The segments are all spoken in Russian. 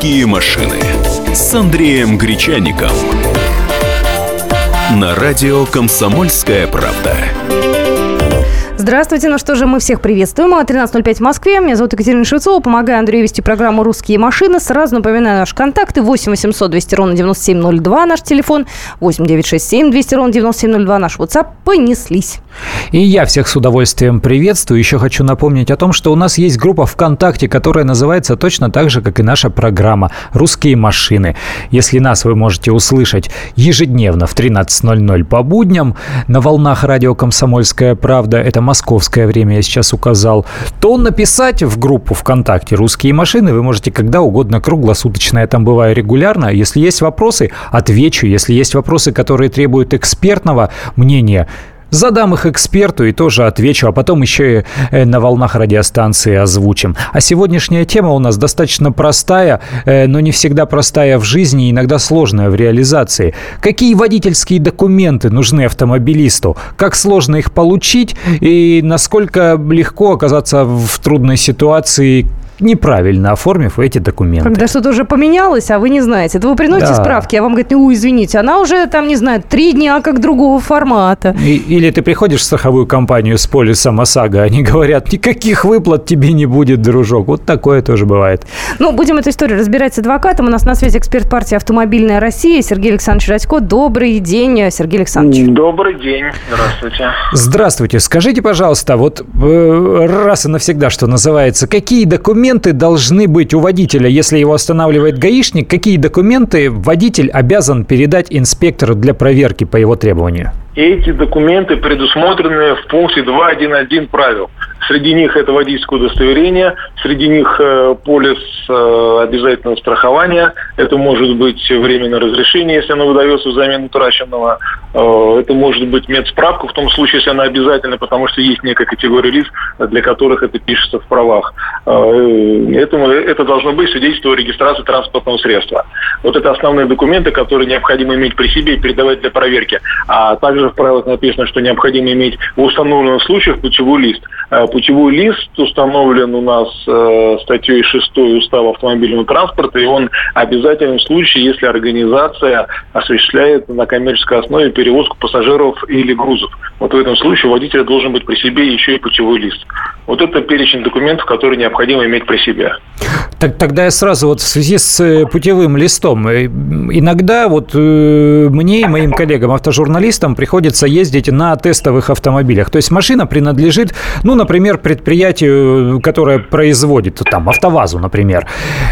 «Русские машины» с Андреем Гречаником. На радио «Комсомольская правда». Здравствуйте, ну что же, мы всех приветствуем. 13.05 в Москве. Меня зовут Екатерина Шевцова. Помогаю Андрею вести программу «Русские машины». Сразу напоминаю наши контакты. 8 800 200 ровно 9702 наш телефон. 8 967 200 ровно 9702 наш WhatsApp. Понеслись. И я всех с удовольствием приветствую. Еще хочу напомнить о том, что у нас есть группа ВКонтакте, которая называется точно так же, как и наша программа «Русские машины». Если нас вы можете услышать ежедневно в 13.00 по будням на волнах радио «Комсомольская правда», это московское время я сейчас указал, то написать в группу ВКонтакте «Русские машины» вы можете когда угодно, круглосуточно. Я там бываю регулярно. Если есть вопросы, отвечу. Если есть вопросы, которые требуют экспертного мнения, Задам их эксперту и тоже отвечу, а потом еще и э, на волнах радиостанции озвучим. А сегодняшняя тема у нас достаточно простая, э, но не всегда простая в жизни, иногда сложная в реализации. Какие водительские документы нужны автомобилисту? Как сложно их получить? И насколько легко оказаться в трудной ситуации, неправильно оформив эти документы. Когда что-то уже поменялось, а вы не знаете. Это вы приносите да. справки, а вам говорят, ну, извините, она уже там, не знаю, три дня как другого формата. И, или ты приходишь в страховую компанию с полисом ОСАГО, они говорят, никаких выплат тебе не будет, дружок. Вот такое тоже бывает. Ну, будем эту историю разбирать с адвокатом. У нас на связи эксперт партии «Автомобильная Россия» Сергей Александрович Радько. Добрый день, Сергей Александрович. Добрый день. Здравствуйте. Здравствуйте. Скажите, пожалуйста, вот э, раз и навсегда, что называется, какие документы документы должны быть у водителя, если его останавливает гаишник? Какие документы водитель обязан передать инспектору для проверки по его требованию? Эти документы предусмотрены в пункте 2.1.1 правил. Среди них это водительское удостоверение, среди них э, полис э, обязательного страхования. Это может быть временное разрешение, если оно выдается взамен утраченного. Э, это может быть медсправка в том случае, если она обязательна, потому что есть некая категория лиц, для которых это пишется в правах. Этому, это должно быть свидетельство о регистрации транспортного средства. Вот это основные документы, которые необходимо иметь при себе и передавать для проверки. А также в правилах написано, что необходимо иметь в установленных случаях путевой лист. Путевой лист установлен у нас э, статьей 6 Устава автомобильного транспорта, и он обязателен в случае, если организация осуществляет на коммерческой основе перевозку пассажиров или грузов. Вот в этом случае у водителя должен быть при себе еще и путевой лист. Вот это перечень документов, которые необходимо иметь при себе. Так, тогда я сразу вот в связи с э, путевым листом. Э, иногда вот э, мне и моим коллегам-автожурналистам приходится ездить на тестовых автомобилях. То есть машина принадлежит, ну, например, предприятию, которое производит, там, АвтоВАЗу, например.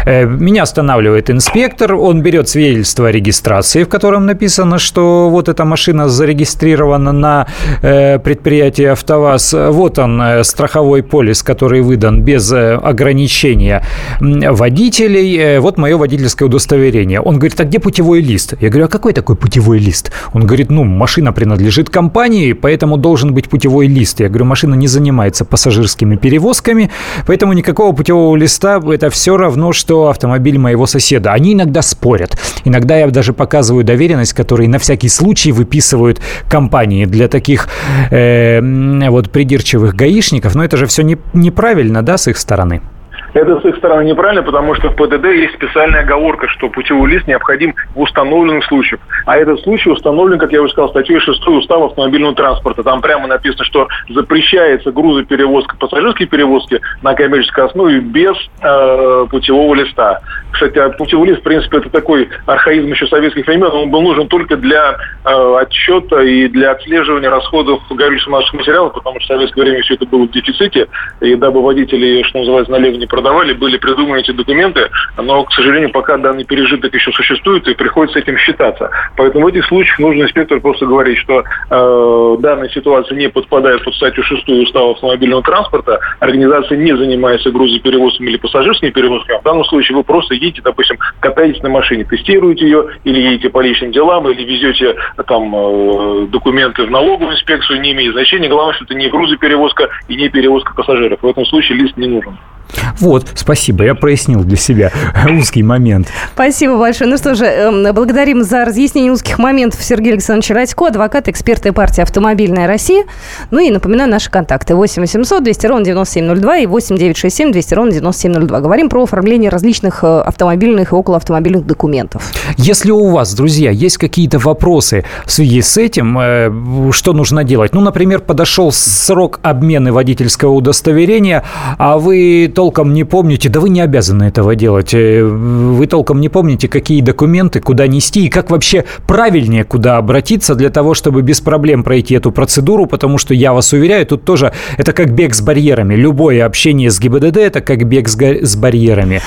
Меня останавливает инспектор, он берет свидетельство о регистрации, в котором написано, что вот эта машина зарегистрирована на предприятии АвтоВАЗ. Вот он, страховой полис, который выдан без ограничения водителей, э, вот мое водительское удостоверение. Он говорит, а где путевой лист? Я говорю, а какой такой путевой лист? Он говорит, ну, машина принадлежит компании, поэтому должен быть путевой лист. Я говорю, машина не занимается пассажирскими перевозками, поэтому никакого путевого листа это все равно, что автомобиль моего соседа. Они иногда спорят. Иногда я даже показываю доверенность, которые на всякий случай выписывают компании для таких э, вот придирчивых гаишников. Но это же все не, неправильно, да, с их стороны. Это с их стороны неправильно, потому что в ПДД есть специальная оговорка, что путевой лист необходим в установленных случаях. А этот случай установлен, как я уже сказал, статьей 6 Устава автомобильного транспорта. Там прямо написано, что запрещается грузоперевозка, пассажирские перевозки на коммерческой основе без э, путевого листа. Кстати, а путевой лист, в принципе, это такой архаизм еще советских времен. Он был нужен только для э, отчета и для отслеживания расходов горючего наших материалов, потому что в советское время все это было в дефиците. И дабы водители, что называется, налево не продавали, были придуманы эти документы, но, к сожалению, пока данный пережиток еще существует, и приходится этим считаться. Поэтому в этих случаях нужно инспектору просто говорить, что э, данная ситуация не подпадает под статью 6 Устава автомобильного транспорта, организация не занимается грузоперевозками или пассажирскими перевозками, а в данном случае вы просто едете, допустим, катаетесь на машине, тестируете ее, или едете по личным делам, или везете там э, документы в налоговую инспекцию, не имеет значения. Главное, что это не грузоперевозка и не перевозка пассажиров. В этом случае лист не нужен. Вот, спасибо, я прояснил для себя узкий момент. Спасибо большое. Ну что же, эм, благодарим за разъяснение узких моментов Сергея Александровича Радько, адвокат, эксперт и партии «Автомобильная Россия». Ну и напоминаю наши контакты. 8 800 200 ровно 9702 и 8 967 200 ровно 9702. Говорим про оформление различных э, автомобильных и околоавтомобильных документов. Если у вас, друзья, есть какие-то вопросы в связи с этим, э, что нужно делать? Ну, например, подошел срок обмена водительского удостоверения, а вы толком не помните, да вы не обязаны этого делать, э, вы толком не помните, какие документы, куда нести и как вообще правильнее куда обратиться для того, чтобы без проблем пройти эту процедуру, потому что я вас уверяю, тут тоже это как бег с барьерами. Любое общение с ГИБДД – это как бег с барьерами.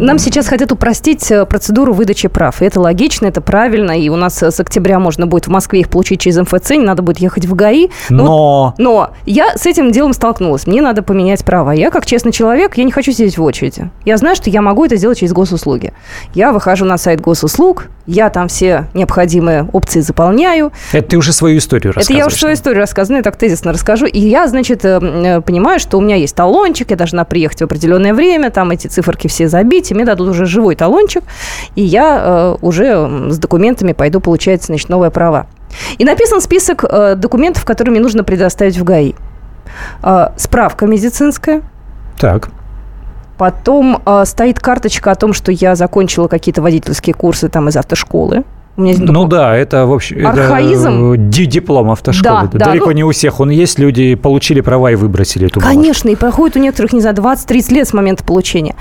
Нам сейчас хотят упростить э, процедуру выдачи прав. И это логично, это правильно. И у нас э, с октября можно будет в Москве их получить через МФЦ, не надо будет ехать в ГАИ. Но... Но, но я с этим делом столкнулась. Мне надо поменять права. Я, как честный человек, я не хочу сидеть в очереди. Я знаю, что я могу это сделать через госуслуги. Я выхожу на сайт госуслуг, я там все необходимые опции заполняю. Это ты уже свою историю рассказываешь. Это я уже свою историю рассказываю, я так тезисно расскажу. И я, значит, э, понимаю, что у меня есть талончик, я должна приехать в определенное время, там эти циферки все забить, и мне дадут уже живой талончик, и я э, уже с документами пойду получать, значит, новые права. И написан список э, документов, которые мне нужно предоставить в ГАИ. Э, справка медицинская. Так. Потом э, стоит карточка о том, что я закончила какие-то водительские курсы там из автошколы. У меня ну да, это вообще архаизм. Это диплом автошколы. Да, да, Далеко ну, не у всех он есть. Люди получили права и выбросили эту Конечно, бумажку. и проходит у некоторых, не знаю, 20-30 лет с момента получения.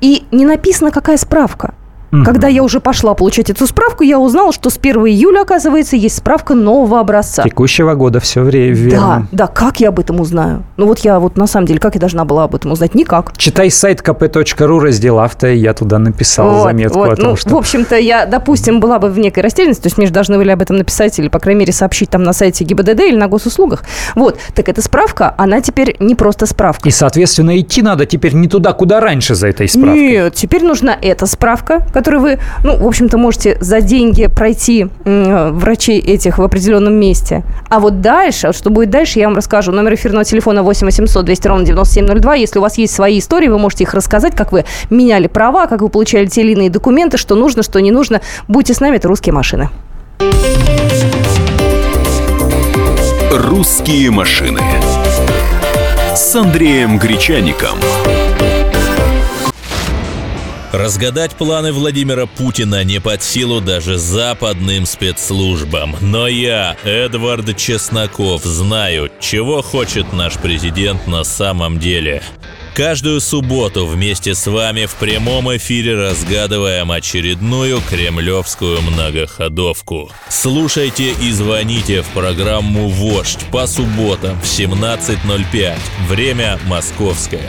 И не написано, какая справка. Угу. Когда я уже пошла получать эту справку, я узнала, что с 1 июля, оказывается, есть справка нового образца. Текущего года, все время. Да, да, как я об этом узнаю? Ну вот я вот на самом деле, как я должна была об этом узнать? Никак. Читай сайт kp.ru, раздел авто, и я туда написал вот, заметку вот. о том, ну, что... В общем-то, я, допустим, была бы в некой растерянности, то есть мне же должны были об этом написать или, по крайней мере, сообщить там на сайте ГИБДД или на госуслугах. Вот, так эта справка, она теперь не просто справка. И, соответственно, идти надо теперь не туда, куда раньше за этой справкой. Нет, теперь нужна эта справка, которую вы, ну, в общем-то, можете за деньги пройти врачей этих в определенном месте. А вот дальше, что будет дальше, я вам расскажу. Номер эфирного телефона 8 800 200 ровно 9702. Если у вас есть свои истории, вы можете их рассказать, как вы меняли права, как вы получали те или иные документы, что нужно, что не нужно. Будьте с нами, это «Русские машины». «Русские машины» с Андреем Гречаником. Разгадать планы Владимира Путина не под силу даже западным спецслужбам. Но я, Эдвард Чесноков, знаю, чего хочет наш президент на самом деле. Каждую субботу вместе с вами в прямом эфире разгадываем очередную кремлевскую многоходовку. Слушайте и звоните в программу «Вождь» по субботам в 17.05. Время московское.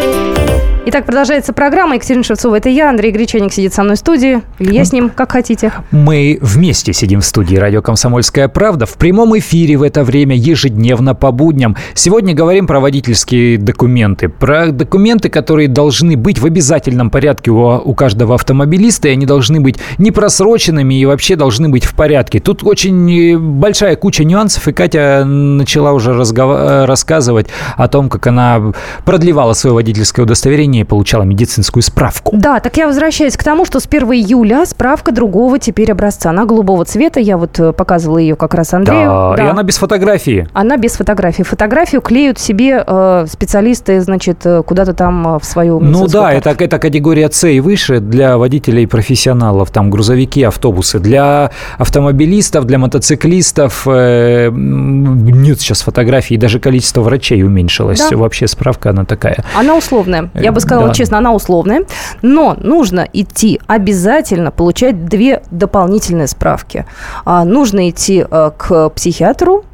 Итак, продолжается программа. Екатерина Шевцова, это я. Андрей Гречаник сидит со мной в студии. Или я с ним, как хотите. Мы вместе сидим в студии «Радио Комсомольская правда» в прямом эфире в это время ежедневно по будням. Сегодня говорим про водительские документы. Про документы, которые должны быть в обязательном порядке у, у каждого автомобилиста. И они должны быть не просроченными и вообще должны быть в порядке. Тут очень большая куча нюансов. И Катя начала уже разгов... рассказывать о том, как она продлевала свое водительское удостоверение лечения получала медицинскую справку. Да, так я возвращаюсь к тому, что с 1 июля справка другого теперь образца. Она голубого цвета. Я вот э, показывала ее как раз Андрею. Да, да. и она без фотографии. Она без фотографии. Фотографию клеют себе э, специалисты, значит, э, куда-то там э, в свою Ну да, это, это категория С и выше для водителей профессионалов. Там грузовики, автобусы. Для автомобилистов, для мотоциклистов э, нет сейчас фотографий. Даже количество врачей уменьшилось. Да. Вообще справка она такая. Она условная. Я бы сказала да. честно, она условная. Но нужно идти обязательно получать две дополнительные справки. А, нужно идти а, к психиатру,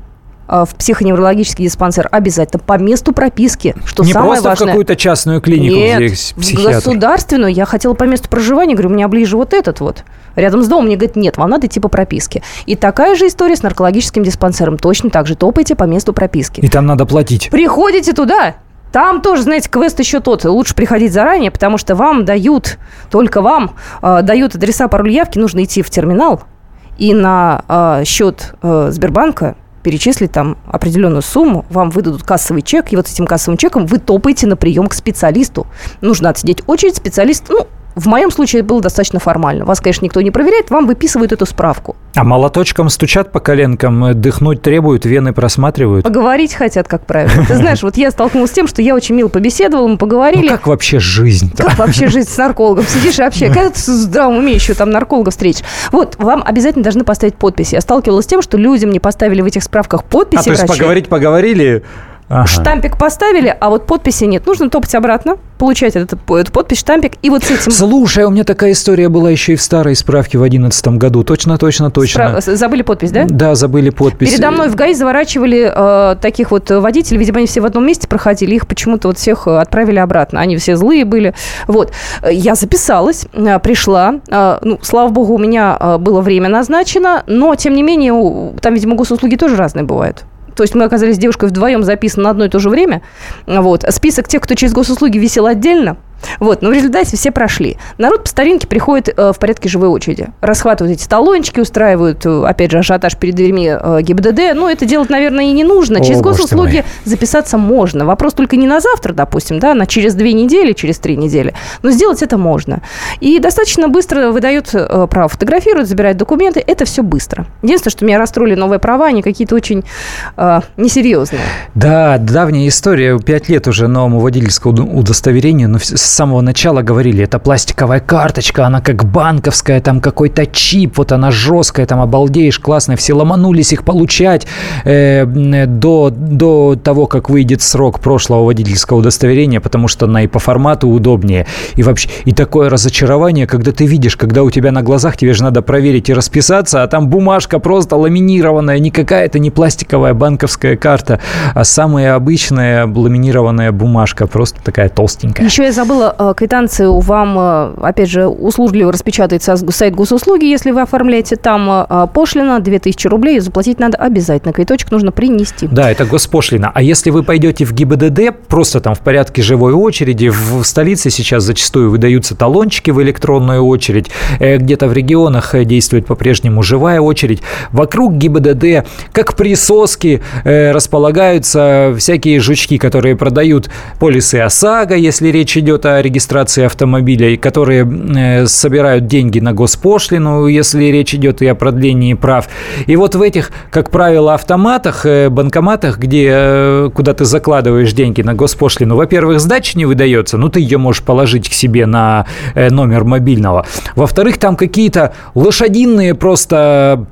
а, в психоневрологический диспансер обязательно по месту прописки, что Не самое просто важное. в какую-то частную клинику Нет, здесь психиатр. государственную. Я хотела по месту проживания, говорю, мне ближе вот этот вот. Рядом с домом мне говорят, нет, вам надо идти по прописке. И такая же история с наркологическим диспансером. Точно так же топайте по месту прописки. И там надо платить. Приходите туда, Там тоже, знаете, квест еще тот. Лучше приходить заранее, потому что вам дают, только вам э, дают адреса, пароль явки. Нужно идти в терминал и на э, счет э, Сбербанка перечислить там определенную сумму, вам выдадут кассовый чек, и вот с этим кассовым чеком вы топаете на прием к специалисту. Нужно отсидеть очередь, специалист, ну, в моем случае это было достаточно формально. Вас, конечно, никто не проверяет, вам выписывают эту справку. А молоточком стучат по коленкам, дыхнуть требуют, вены просматривают? Поговорить хотят, как правило. Ты знаешь, вот я столкнулась с тем, что я очень мило побеседовала, мы поговорили. Ну как вообще жизнь -то? Как вообще жизнь с наркологом? Сидишь и вообще, когда ты в здравом уме еще там нарколога встретишь? Вот, вам обязательно должны поставить подписи. Я сталкивалась с тем, что людям не поставили в этих справках подписи А то есть поговорить поговорили, Ага. Штампик поставили, а вот подписи нет. Нужно топать обратно, получать этот, эту подпись, штампик, и вот с этим... Слушай, у меня такая история была еще и в старой справке в 2011 году. Точно, точно, точно. Спра... Забыли подпись, да? Да, забыли подпись. Передо мной в ГАИ заворачивали э, таких вот водителей, видимо, они все в одном месте проходили, их почему-то вот всех отправили обратно. Они все злые были. Вот. Я записалась, э, пришла. Э, ну, слава богу, у меня э, было время назначено, но, тем не менее, там, видимо, госуслуги тоже разные бывают. То есть мы оказались девушкой вдвоем записаны на одно и то же время. Вот. Список тех, кто через госуслуги висел отдельно. Вот, но в результате все прошли. Народ по старинке приходит э, в порядке живой очереди. Расхватывают эти талончики, устраивают, э, опять же, ажиотаж перед дверьми э, ГИБДД. Ну, это делать, наверное, и не нужно. О, через госуслуги записаться можно. Вопрос только не на завтра, допустим, да, на через две недели, через три недели. Но сделать это можно. И достаточно быстро выдают э, право фотографировать, забирать документы. Это все быстро. Единственное, что меня расстроили новые права, они какие-то очень э, несерьезные. Да, давняя история. Пять лет уже новому водительскому удостоверению, но с самого начала говорили, это пластиковая карточка, она как банковская, там какой-то чип, вот она жесткая, там обалдеешь, классная. Все ломанулись их получать э, до, до того, как выйдет срок прошлого водительского удостоверения, потому что она и по формату удобнее. И вообще, и такое разочарование, когда ты видишь, когда у тебя на глазах, тебе же надо проверить и расписаться, а там бумажка просто ламинированная, не какая-то не пластиковая банковская карта, а самая обычная ламинированная бумажка, просто такая толстенькая. Еще я забыла, э, квитанцию вам, э, опять же, услужливо распечатает сайт госуслуги, если вы оформляете там э, пошлина 2000 рублей, заплатить надо обязательно. Квиточек нужно принести. Да, это госпошлина. А если вы пойдете в ГИБДД, просто там в порядке живой очереди, в столице сейчас зачастую выдаются талончики в электронную очередь, где-то в регионах действует по-прежнему живая очередь. Вокруг ГИБДД, как присоски, располагаются всякие жучки, которые продают полисы ОСАГО, если речь идет о регистрации автомобиля, и которые э, собирают деньги на госпошлину, если речь идет и о продлении прав. И вот в этих, как правило, автоматах, э, банкоматах, где, э, куда ты закладываешь деньги на госпошлину, во-первых, сдача не выдается, ну ты ее можешь положить к себе на номер мобильного. Во-вторых, там какие-то лошадиные просто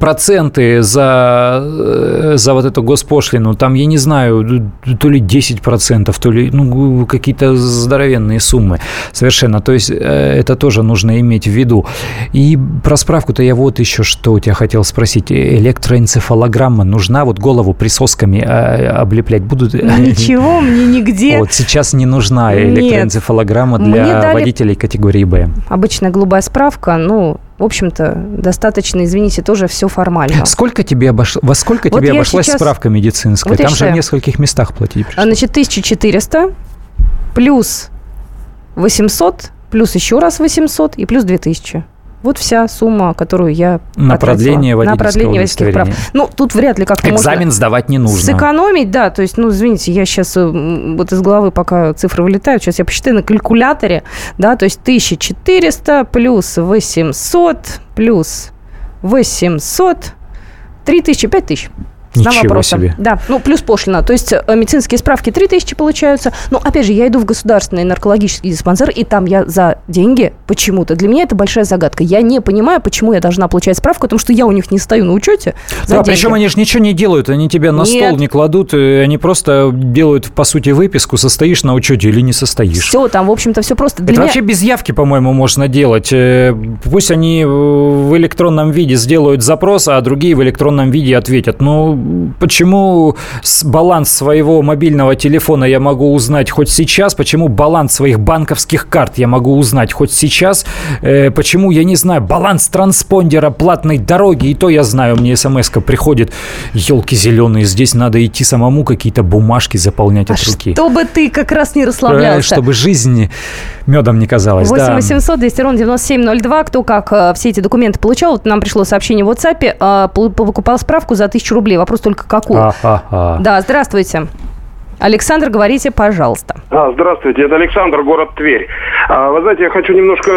проценты за, э, за вот эту госпошлину, там, я не знаю, то ли 10%, то ли ну, какие-то здоровенные суммы совершенно. То есть э, это тоже нужно иметь в виду. И про справку-то я вот еще что у тебя хотел спросить. Электроэнцефалограмма нужна? Вот голову присосками э, облеплять будут? Ничего мне нигде. Вот сейчас не нужна электроэнцефалограмма для водителей категории Б. Обычная голубая справка, ну, в общем-то, достаточно, извините, тоже все формально. Сколько тебе обош... Во сколько Вот тебе обошлась сейчас- справка медицинская? Вот Там же в нескольких местах платить А, пришлось. Значит, 1400 плюс 800, плюс еще раз 800 и плюс 2000. Вот вся сумма, которую я На потратила. продление На продление водительских прав. Ну, тут вряд ли как-то Экзамен можно сдавать не нужно. сэкономить, да. То есть, ну, извините, я сейчас вот из головы пока цифры вылетают, сейчас я посчитаю на калькуляторе, да, то есть 1400 плюс 800 плюс 800 3000, 5000. Цена Ничего вопроса. себе. Да, ну плюс пошлина. То есть э, медицинские справки 3000 получаются. Но опять же, я иду в государственный наркологический диспансер, и там я за деньги почему-то. Для меня это большая загадка. Я не понимаю, почему я должна получать справку, потому что я у них не стою на учете. За Да, деньги. причем они же ничего не делают, они тебя на Нет. стол не кладут, э, они просто делают, по сути, выписку, состоишь на учете или не состоишь. Все, там, в общем-то, все просто. Для Это меня- вообще без явки, по-моему, можно делать. Э, Пусть они в электронном виде сделают запрос, а другие в электронном виде ответят. Ну, почему баланс своего мобильного телефона я могу узнать хоть сейчас, почему баланс своих банковских карт я могу узнать хоть сейчас, э, почему, я не знаю, баланс транспондера платной дороги, и то я знаю, мне смс приходит, елки зеленые, здесь надо идти самому какие-то бумажки заполнять а от руки. чтобы ты как раз не расслаблялся. Э, чтобы жизнь медом не казалась. 8 да. 800 200 ровно 9702. Кто как э, все эти документы получал? Вот нам пришло сообщение в WhatsApp. Покупал справку за тысячу рублей. Вопрос только какую? А-ха-ха. Да, здравствуйте. Александр, говорите, пожалуйста. А, здравствуйте, это Александр, город Тверь. А, вы знаете, я хочу немножко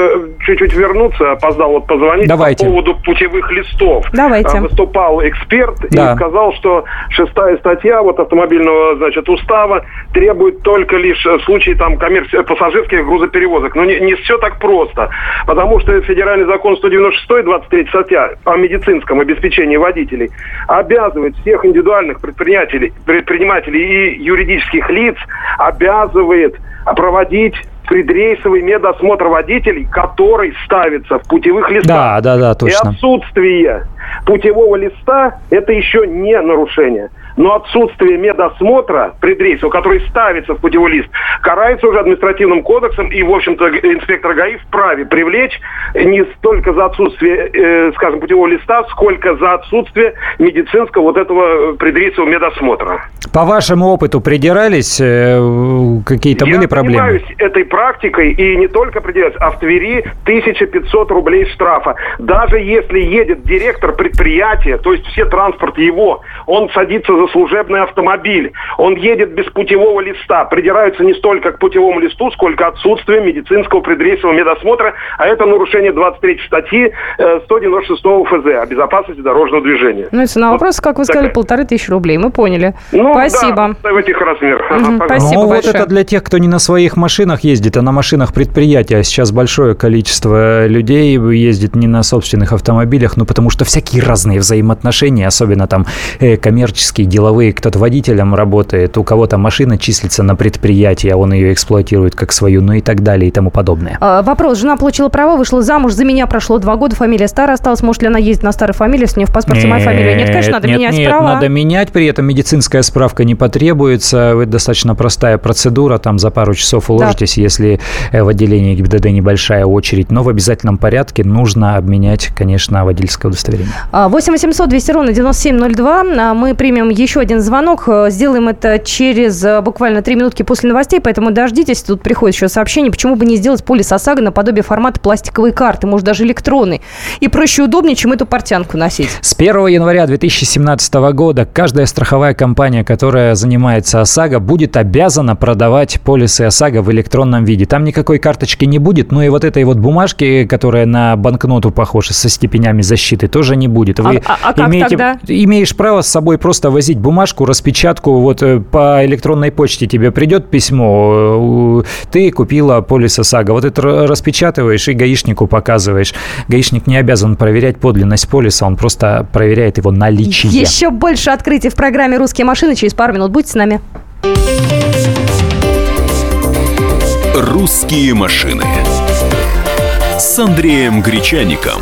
чуть-чуть вернуться, опоздал вот позвонить Давайте. по поводу путевых листов. Давайте. А, выступал эксперт да. и сказал, что шестая статья вот автомобильного, значит, устава требует только лишь в случае там коммерции, пассажирских грузоперевозок. Но не, не все так просто, потому что федеральный закон 196, 23 статья о медицинском обеспечении водителей обязывает всех индивидуальных предпринимателей, предпринимателей и юридических юридических лиц обязывает проводить предрейсовый медосмотр водителей, который ставится в путевых листах. Да, да, да, точно. И отсутствие путевого листа – это еще не нарушение но отсутствие медосмотра предрейсового, который ставится в путевой лист, карается уже административным кодексом, и, в общем-то, инспектор ГАИ вправе привлечь не столько за отсутствие, э, скажем, путевого листа, сколько за отсутствие медицинского вот этого предрейсового медосмотра. По вашему опыту придирались? Э, какие-то были проблемы? Я занимаюсь этой практикой, и не только придираюсь, а в Твери 1500 рублей штрафа. Даже если едет директор предприятия, то есть все транспорт его, он садится за служебный автомобиль. Он едет без путевого листа. Придираются не столько к путевому листу, сколько отсутствие медицинского предрейсового медосмотра, а это нарушение 23 статьи 196 э, ФЗ о безопасности дорожного движения. Ну, цена вопроса, как вы сказали, полторы тысячи рублей. Мы поняли. Ну, Спасибо. Да, в этих размерах. Угу, спасибо ну, большое. вот это для тех, кто не на своих машинах ездит, а на машинах предприятия. Сейчас большое количество людей ездит не на собственных автомобилях, ну, потому что всякие разные взаимоотношения, особенно там э, коммерческие, деловые, кто-то водителем работает, у кого-то машина числится на предприятии, а он ее эксплуатирует как свою, ну и так далее и тому подобное. А, вопрос. Жена получила права, вышла замуж, за меня прошло два года, фамилия старая осталась. Может ли она ездить на старой фамилии, у нее в паспорте нет, моя фамилия? Нет, конечно, надо нет, менять нет, права. надо менять, при этом медицинская справка не потребуется. Это достаточно простая процедура, там за пару часов уложитесь, да. если э, в отделении ГИБДД небольшая очередь. Но в обязательном порядке нужно обменять, конечно, водительское удостоверение. 8 800 200 ровно 9702. А, мы примем еще один звонок. Э, сделаем это через э, буквально три минутки после новостей, поэтому дождитесь. Тут приходит еще сообщение, почему бы не сделать полис ОСАГО наподобие формата пластиковой карты, может, даже электронной. И проще и удобнее, чем эту портянку носить. С 1 января 2017 года каждая страховая компания, которая занимается ОСАГО, будет обязана продавать полисы ОСАГО в электронном виде. Там никакой карточки не будет, ну и вот этой вот бумажки, которая на банкноту похожа, со степенями защиты, тоже не будет. Вы а, а, а имеете, тогда? имеешь право с собой просто возить бумажку, распечатку, вот э, по электронной почте тебе придет письмо, э, ты купила полис ОСАГО, вот это распечатываешь и гаишнику показываешь. Гаишник не обязан проверять подлинность полиса, он просто проверяет его наличие. Еще больше открытий в программе «Русские машины» через пару минут. Будьте с нами. «Русские машины» с Андреем Гречаником.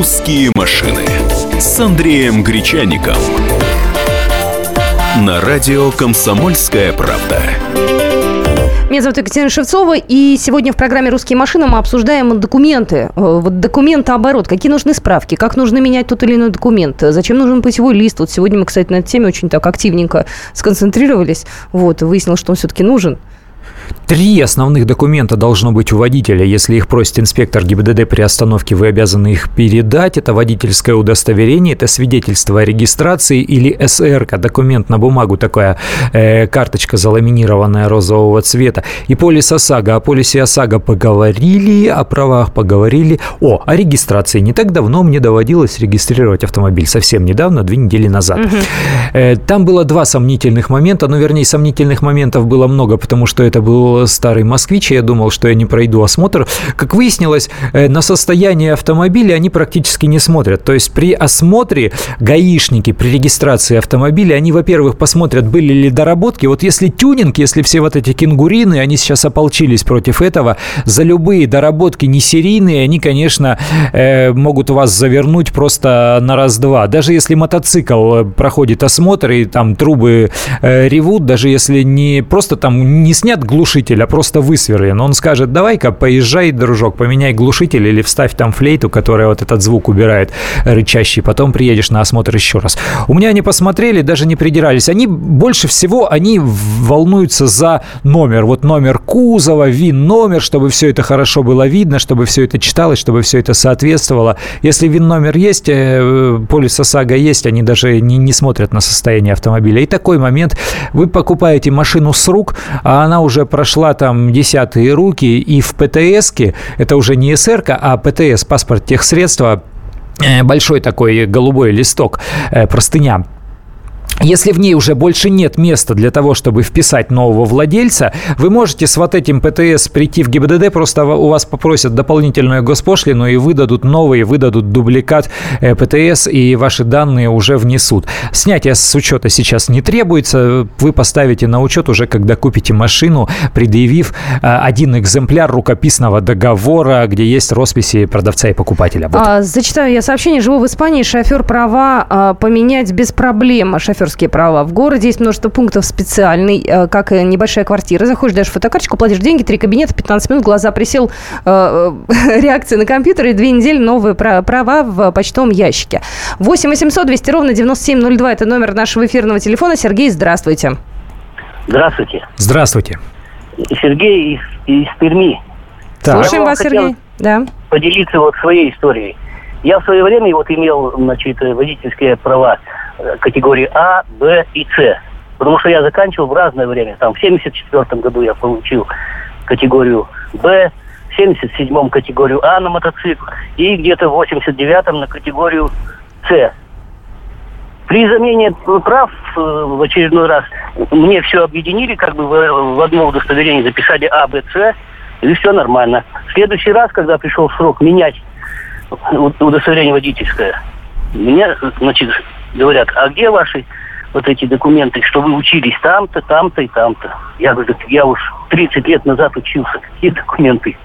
«Русские машины» с Андреем Гречаником. На радио «Комсомольская правда». Меня зовут Екатерина Шевцова, и сегодня в программе «Русские машины» мы обсуждаем документы. Э, вот документооборот. Какие нужны справки? Как нужно менять тот или иной документ? Зачем нужен путевой лист? Вот сегодня мы, кстати, на этой теме очень так активненько сконцентрировались. Вот, выяснилось, что он все-таки нужен. Три основных документа должно быть у водителя. Если их просит инспектор ГИБДД при остановке, вы обязаны их передать. Это водительское удостоверение, это свидетельство о регистрации или СРК, документ на бумагу, такая э, карточка заламинированная розового цвета. И полис ОСАГО. О полисе ОСАГО поговорили, о правах поговорили. О, о регистрации. Не так давно мне доводилось регистрировать автомобиль. Совсем недавно, две недели назад. Угу. Э, там было два сомнительных момента. Ну, вернее, сомнительных моментов было много, потому что это был старый москвич, и я думал, что я не пройду осмотр. Как выяснилось, э, на состояние автомобиля они практически не смотрят. То есть при осмотре гаишники, при регистрации автомобиля, они, во-первых, посмотрят, были ли доработки. Вот если тюнинг, если все вот эти кенгурины, они сейчас ополчились против этого, за любые доработки не серийные, они, конечно, э, могут вас завернуть просто на раз-два. Даже если мотоцикл э, проходит осмотр и там трубы ревут, даже если не просто там не снят глушитель, глушитель, а просто высверлен. Он скажет, давай-ка поезжай, дружок, поменяй глушитель или вставь там флейту, которая вот этот звук убирает рычащий, потом приедешь на осмотр еще раз. У меня они посмотрели, даже не придирались. Они больше всего, они волнуются за номер. Вот номер кузова, ВИН номер, чтобы все это хорошо было видно, чтобы все это читалось, чтобы все это соответствовало. Если ВИН номер есть, э, полис ОСАГО есть, они даже не, не смотрят на состояние автомобиля. И такой момент, вы покупаете машину с рук, а она уже прошла прошла там десятые руки, и в ПТСке, это уже не СРК, а ПТС, паспорт техсредства, э, большой такой голубой листок, э, простыня если в ней уже больше нет места для того, чтобы вписать нового владельца, вы можете с вот этим ПТС прийти в ГИБДД, просто у вас попросят дополнительную госпошлину и выдадут новый, выдадут дубликат э, ПТС, и ваши данные уже внесут. Снятие с учета сейчас не требуется, вы поставите на учет уже, когда купите машину, предъявив э, один экземпляр рукописного договора, где есть росписи продавца и покупателя. Вот. А, зачитаю я сообщение. Живу в Испании, шофер права а, поменять без проблем. Шофер шоферские права. В городе есть множество пунктов специальный, э, как и небольшая квартира. Заходишь, даешь фотокарточку, платишь деньги, три кабинета, 15 минут, глаза присел, э, э реакция на компьютер и две недели новые права в почтовом ящике. 8 800 200 ровно 9702 – это номер нашего эфирного телефона. Сергей, здравствуйте. Здравствуйте. Здравствуйте. Сергей из, из Перми. Так. Слушаем вас, Сергей. Да. Поделиться вот своей историей. Я в свое время вот имел, значит, водительские права категории А, Б и С. Потому что я заканчивал в разное время. Там в 74 году я получил категорию Б, в 77-м категорию А на мотоцикл и где-то в 89-м на категорию С. При замене прав э, в очередной раз мне все объединили, как бы в одно удостоверение записали А, Б, С, и все нормально. В следующий раз, когда пришел срок менять удостоверение водительское, мне, значит, говорят, а где ваши вот эти документы, что вы учились там-то, там-то и там-то. Я говорю, я уж 30 лет назад учился. Какие документы?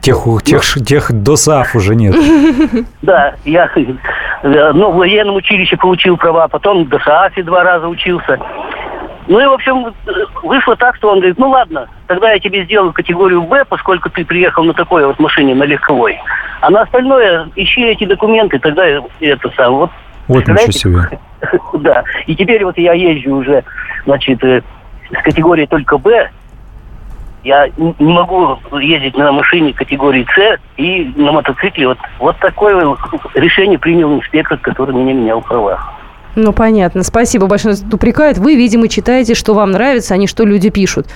Тех, тех, тех ДОСАФ уже нет. Да, я ну, в военном училище получил права, потом в ДОСАФе два раза учился. Ну и, в общем, вышло так, что он говорит, ну ладно, тогда я тебе сделаю категорию Б, поскольку ты приехал на такой вот машине, на легковой. А на остальное ищи эти документы, тогда это сам. Вот вот ничего себе. Да. И теперь вот я езжу уже, значит, э, с категории только Б. Я не могу ездить на машине категории С и на мотоцикле. Вот, вот такое решение принял инспектор, который меня менял права. Ну, понятно. Спасибо большое, упрекает. Вы, видимо, читаете, что вам нравится, а не что люди пишут.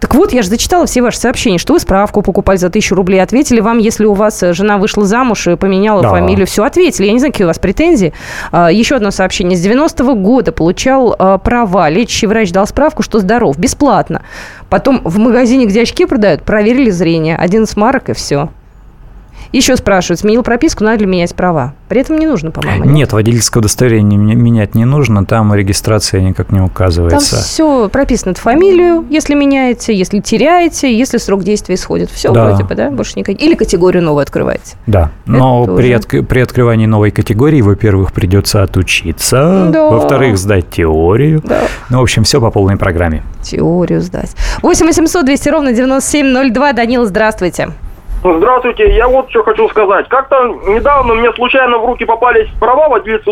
Так вот, я же зачитала все ваши сообщения, что вы справку покупали за тысячу рублей. Ответили вам, если у вас э, жена вышла замуж и поменяла да. фамилию, все ответили. Я не знаю, какие у вас претензии. А, еще одно сообщение. С 90-го года получал а, права. Лечащий врач дал справку, что здоров, бесплатно. Потом в магазине, где очки продают, проверили зрение. Один марок и все. Еще спрашивают, сменил прописку, надо ли менять права? При этом не нужно, по-моему. Нет, нет водительское удостоверение менять не нужно, там регистрация никак не указывается. Там все прописано, фамилию, если меняете, если теряете, если срок действия исходит. Все да. вроде бы, да? Больше никак. Или категорию новую открываете. Да, но при, от, при открывании новой категории, во-первых, придется отучиться, да. во-вторых, сдать теорию. Да. Ну, в общем, все по полной программе. Теорию сдать. 8 800 200 ровно 9702. Данил, здравствуйте. Здравствуйте, я вот что хочу сказать. Как-то недавно мне случайно в руки попались права водительца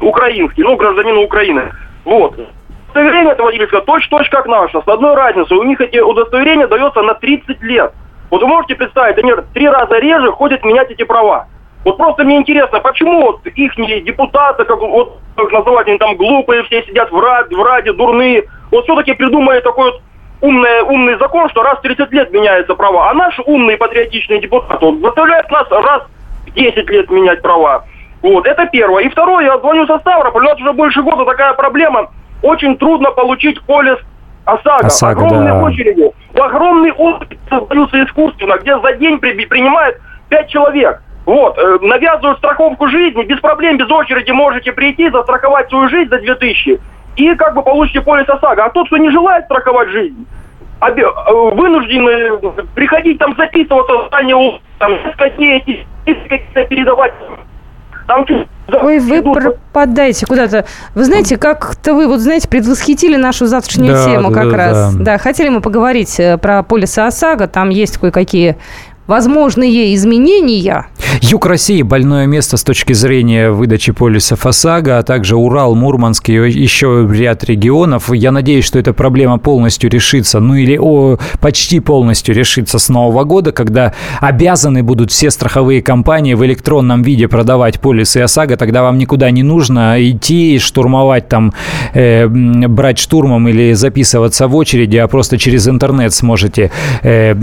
украинские, ну, гражданина Украины. Вот. удостоверение это водительское точь-точь как наше, с одной разницей. У них эти удостоверения дается на 30 лет. Вот вы можете представить, они три раза реже ходят менять эти права. Вот просто мне интересно, почему вот их депутаты, как вот их называть, они там глупые все сидят в, раде, в раде, дурные. Вот все-таки придумали такой вот умный, умный закон, что раз в 30 лет меняются права. А наши умные патриотичные депутаты вот, заставляют нас раз в 10 лет менять права. Вот, это первое. И второе, я звоню со Ставрополя, у нас уже больше года такая проблема. Очень трудно получить полис ОСАГО. ОСАГО огромные да. очереди. В огромные очереди создаются искусственно, где за день при, принимают 5 человек. Вот, э, навязывают страховку жизни, без проблем, без очереди можете прийти, застраховать свою жизнь за 2000 и как бы получите полис ОСАГО. А тот, кто не желает страховать жизнь, обе, э, вынуждены приходить там записываться, там, несколько дней, какие-то передавать там Ой, вы пропадаете куда-то. Вы знаете, как-то вы, вот знаете, предвосхитили нашу завтрашнюю да, тему как да, раз. Да. да, хотели мы поговорить э, про полисы ОСАГО. Там есть кое-какие возможные изменения. Юг России – больное место с точки зрения выдачи полисов ОСАГО, а также Урал, Мурманск и еще ряд регионов. Я надеюсь, что эта проблема полностью решится, ну или о, почти полностью решится с Нового года, когда обязаны будут все страховые компании в электронном виде продавать полисы ОСАГО, тогда вам никуда не нужно идти, штурмовать там, э, брать штурмом или записываться в очереди, а просто через интернет сможете э,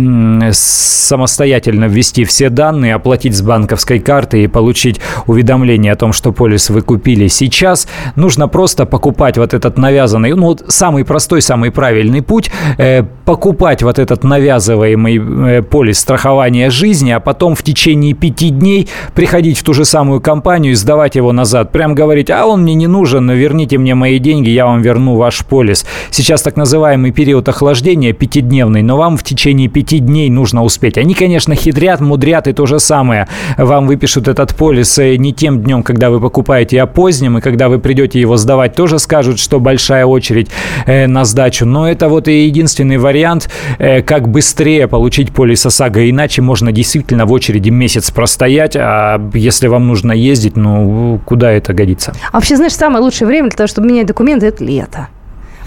самостоятельно самостоятельно ввести все данные, оплатить с банковской карты и получить уведомление о том, что полис вы купили сейчас. Нужно просто покупать вот этот навязанный, ну, самый простой, самый правильный путь, э, покупать вот этот навязываемый э, полис страхования жизни, а потом в течение пяти дней приходить в ту же самую компанию и сдавать его назад. Прям говорить, а он мне не нужен, верните мне мои деньги, я вам верну ваш полис. Сейчас так называемый период охлаждения пятидневный, но вам в течение пяти дней нужно успеть. Они, конечно, конечно, хитрят, мудрят и то же самое. Вам выпишут этот полис э, не тем днем, когда вы покупаете, а поздним, и когда вы придете его сдавать, тоже скажут, что большая очередь э, на сдачу. Но это вот и единственный вариант, э, как быстрее получить полис ОСАГО. Иначе можно действительно в очереди месяц простоять, а если вам нужно ездить, ну, куда это годится? А вообще, знаешь, самое лучшее время для того, чтобы менять документы, это лето.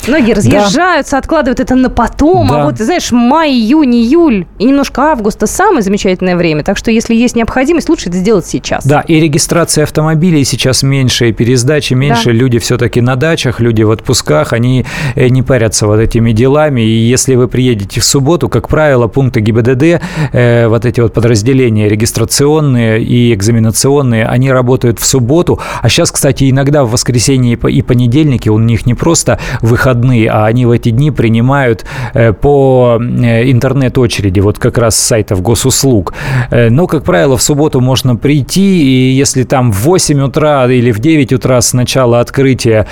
Многие разъезжаются, да. откладывают это на потом. А да. А вот, знаешь, май, июнь, июль и немножко августа самое замечательное время. Так что, если есть необходимость, лучше это сделать сейчас. Да, и регистрация автомобилей сейчас меньше, и пересдачи меньше. Да. Люди все-таки на дачах, люди в отпусках, они э, не парятся вот этими делами. И если вы приедете в субботу, как правило, пункты ГИБДД, э, вот эти вот подразделения регистрационные и экзаменационные, они работают в субботу. А сейчас, кстати, иногда в воскресенье и понедельники у них не просто выходные выходные, а они в эти дни принимают э, по э, интернет-очереди, вот как раз с сайтов госуслуг. Э, но, как правило, в субботу можно прийти, и если там в 8 утра или в 9 утра с начала открытия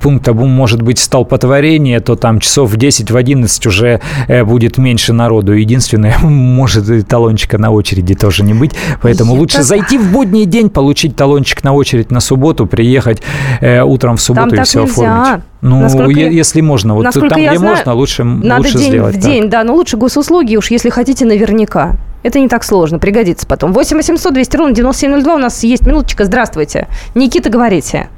пункта может быть столпотворение, то там часов в 10, в 11 уже будет меньше народу. Единственное, может и талончика на очереди тоже не быть. Поэтому Я лучше зайти в будний день, получить талончик на очередь на субботу, приехать утром в субботу там и все нельзя. оформить. Ну, Насколько если можно. Вот там, где знаю, можно, лучше, надо лучше день сделать. в день, так. да, но лучше госуслуги уж, если хотите, наверняка. Это не так сложно, пригодится потом. 8 800 200 ровно 9702, у нас есть минуточка. Здравствуйте. Никита, говорите.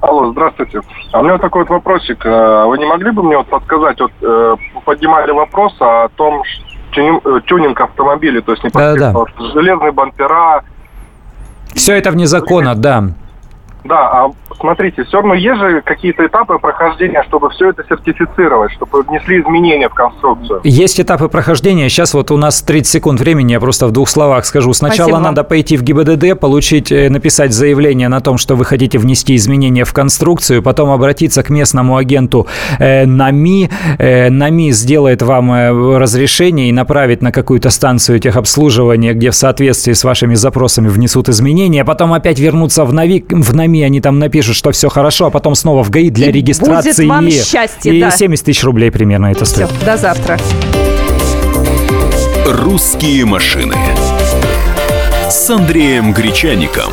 Алло, здравствуйте. А у меня такой вот вопросик. Э, вы не могли бы мне вот подсказать, вот э, поднимали вопрос о том, э, тюнинг автомобиля, то есть непосредственно да, да. железные бампера. Все это вне закона, да. Да, а смотрите, все равно есть же какие-то этапы прохождения, чтобы все это сертифицировать, чтобы внесли изменения в конструкцию. Есть этапы прохождения. Сейчас вот у нас 30 секунд времени, я просто в двух словах скажу. Сначала Спасибо. надо пойти в ГИБДД, получить, э, написать заявление на том, что вы хотите внести изменения в конструкцию, потом обратиться к местному агенту э, НАМИ. Э, НАМИ сделает вам э, разрешение и направит на какую-то станцию техобслуживания, где в соответствии с вашими запросами внесут изменения, потом опять вернуться в, НАВИ, в НАМИ они там напишут, что все хорошо, а потом снова в ГАИ для и регистрации. Будет вам счастье, и да. 70 тысяч рублей примерно это стоит. Все, до завтра. «Русские машины» с Андреем Гречаником.